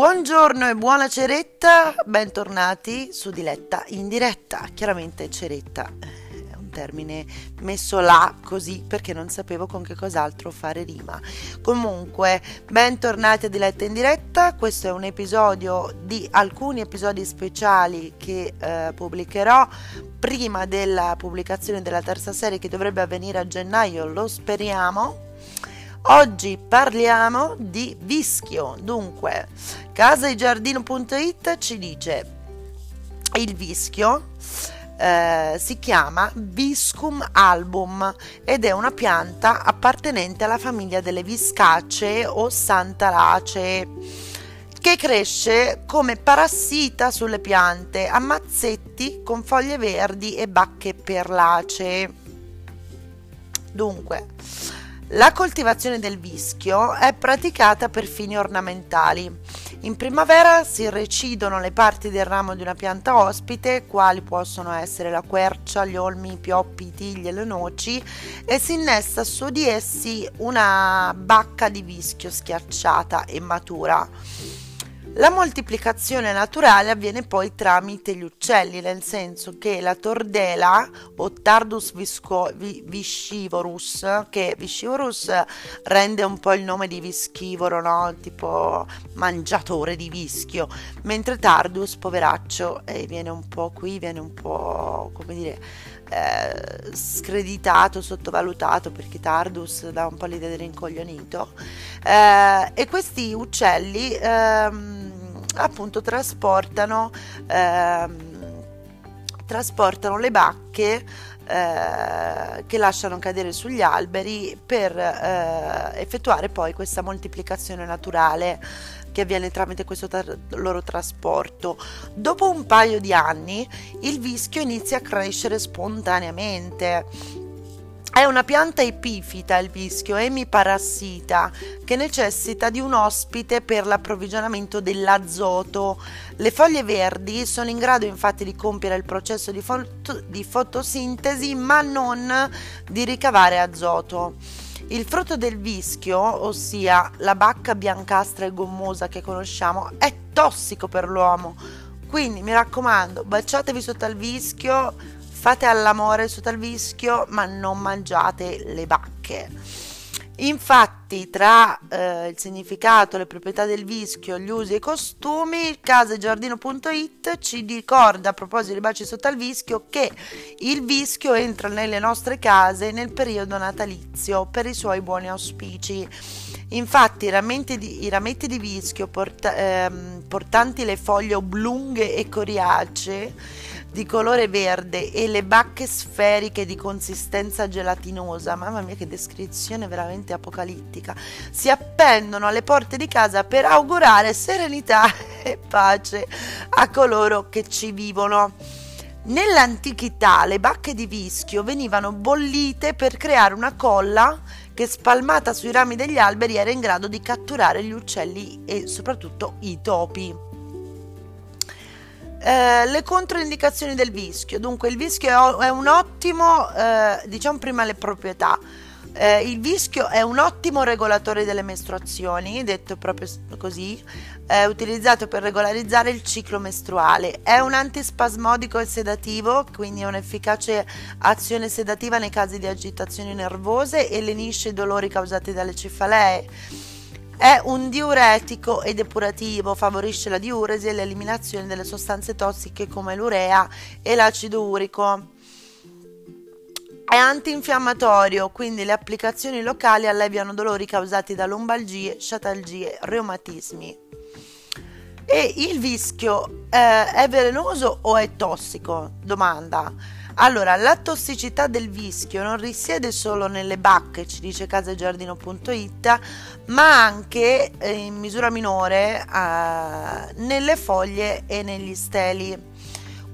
Buongiorno e buona ceretta, bentornati su Diletta in diretta. Chiaramente ceretta è un termine messo là così perché non sapevo con che cos'altro fare rima. Comunque, bentornati a Diletta in diretta. Questo è un episodio di alcuni episodi speciali che eh, pubblicherò prima della pubblicazione della terza serie che dovrebbe avvenire a gennaio, lo speriamo Oggi parliamo di vischio. Dunque, casaigiardino.it ci dice il vischio eh, si chiama Viscum album ed è una pianta appartenente alla famiglia delle viscacee o santaracee che cresce come parassita sulle piante a mazzetti con foglie verdi e bacche perlacee. Dunque, la coltivazione del vischio è praticata per fini ornamentali. In primavera si recidono le parti del ramo di una pianta ospite, quali possono essere la quercia, gli olmi, i pioppi, i tigli e le noci, e si innesta su di essi una bacca di vischio schiacciata e matura. La moltiplicazione naturale avviene poi tramite gli uccelli, nel senso che la tordela o Tardus visco, vi, viscivorus, che viscivorus rende un po' il nome di vischivoro, no? tipo mangiatore di vischio, mentre Tardus, poveraccio, eh, viene un po' qui, viene un po' come dire eh, screditato, sottovalutato perché Tardus dà un po' l'idea di rincoglionito eh, e questi uccelli ehm, appunto trasportano ehm, trasportano le bacche eh, che lasciano cadere sugli alberi per eh, effettuare poi questa moltiplicazione naturale che avviene tramite questo tar- loro trasporto. Dopo un paio di anni il vischio inizia a crescere spontaneamente. È una pianta epifita il vischio, emiparassita, che necessita di un ospite per l'approvvigionamento dell'azoto. Le foglie verdi sono in grado infatti di compiere il processo di, fot- di fotosintesi ma non di ricavare azoto. Il frutto del vischio, ossia la bacca biancastra e gommosa che conosciamo, è tossico per l'uomo. Quindi mi raccomando, baciatevi sotto al vischio, fate all'amore sotto al vischio, ma non mangiate le bacche. Infatti, tra eh, il significato, le proprietà del vischio, gli usi e i costumi, casagiardino.it ci ricorda a proposito di baci sotto al vischio che il vischio entra nelle nostre case nel periodo natalizio per i suoi buoni auspici. Infatti, i rametti di, i rametti di vischio porta, ehm, portanti le foglie oblunghe e coriacee di colore verde e le bacche sferiche di consistenza gelatinosa, mamma mia che descrizione veramente apocalittica, si appendono alle porte di casa per augurare serenità e pace a coloro che ci vivono. Nell'antichità le bacche di vischio venivano bollite per creare una colla che spalmata sui rami degli alberi era in grado di catturare gli uccelli e soprattutto i topi. Eh, le controindicazioni del vischio. Dunque, il vischio è un ottimo, eh, diciamo prima le proprietà. Eh, il vischio è un ottimo regolatore delle mestruazioni, detto proprio così, utilizzato per regolarizzare il ciclo mestruale. È un antispasmodico e sedativo, quindi è un'efficace azione sedativa nei casi di agitazioni nervose e lenisce i dolori causati dalle cefalee è un diuretico e depurativo, favorisce la diuresi e l'eliminazione delle sostanze tossiche come l'urea e l'acido urico. È antinfiammatorio, quindi le applicazioni locali alleviano dolori causati da lombalgie, sciatalgie, reumatismi. E il vischio eh, è velenoso o è tossico? Domanda. Allora, la tossicità del vischio non risiede solo nelle bacche, ci dice casagiardino.it, ma anche eh, in misura minore eh, nelle foglie e negli steli.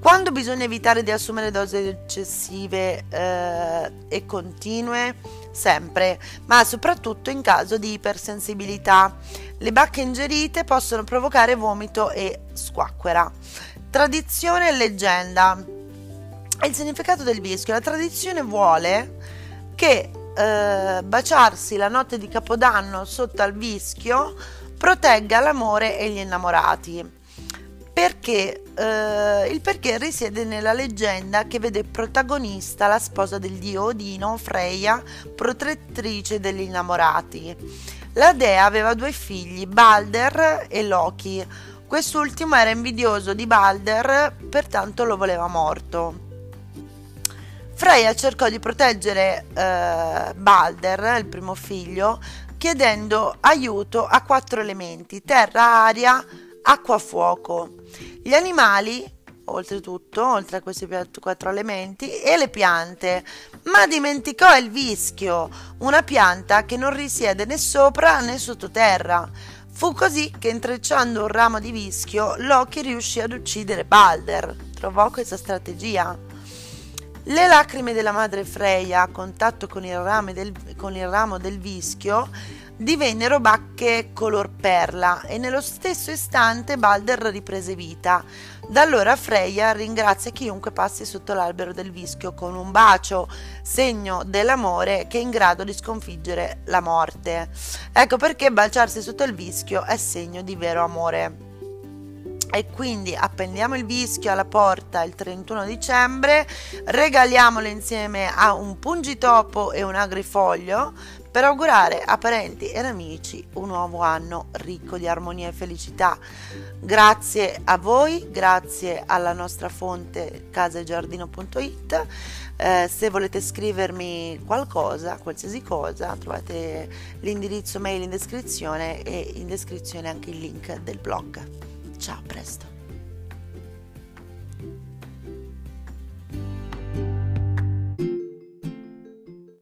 Quando bisogna evitare di assumere dosi eccessive eh, e continue? Sempre, ma soprattutto in caso di ipersensibilità. Le bacche ingerite possono provocare vomito e squacquera. Tradizione e leggenda il significato del vischio. La tradizione vuole che eh, baciarsi la notte di Capodanno sotto al vischio protegga l'amore e gli innamorati. Perché eh, il perché risiede nella leggenda che vede protagonista la sposa del dio Odino, Freya, protettrice degli innamorati. La dea aveva due figli, Balder e Loki. Quest'ultimo era invidioso di Balder, pertanto lo voleva morto. Freya cercò di proteggere eh, Balder, il primo figlio, chiedendo aiuto a quattro elementi: terra, aria, acqua, fuoco. Gli animali, oltretutto, oltre a questi quattro elementi, e le piante, ma dimenticò il vischio, una pianta che non risiede né sopra né sottoterra. Fu così che intrecciando un ramo di vischio, Loki riuscì ad uccidere Balder. Trovò questa strategia. Le lacrime della madre Freya a contatto con il, del, con il ramo del vischio divennero bacche color perla e nello stesso istante Balder riprese vita. Da allora Freya ringrazia chiunque passi sotto l'albero del vischio con un bacio, segno dell'amore che è in grado di sconfiggere la morte. Ecco perché baciarsi sotto il vischio è segno di vero amore e quindi appendiamo il vischio alla porta il 31 dicembre, regaliamolo insieme a un pungitopo e un agrifoglio per augurare a parenti ed amici un nuovo anno ricco di armonia e felicità. Grazie a voi, grazie alla nostra fonte casagiardino.it. Eh, se volete scrivermi qualcosa, qualsiasi cosa, trovate l'indirizzo mail in descrizione e in descrizione anche il link del blog. Ciao, a presto.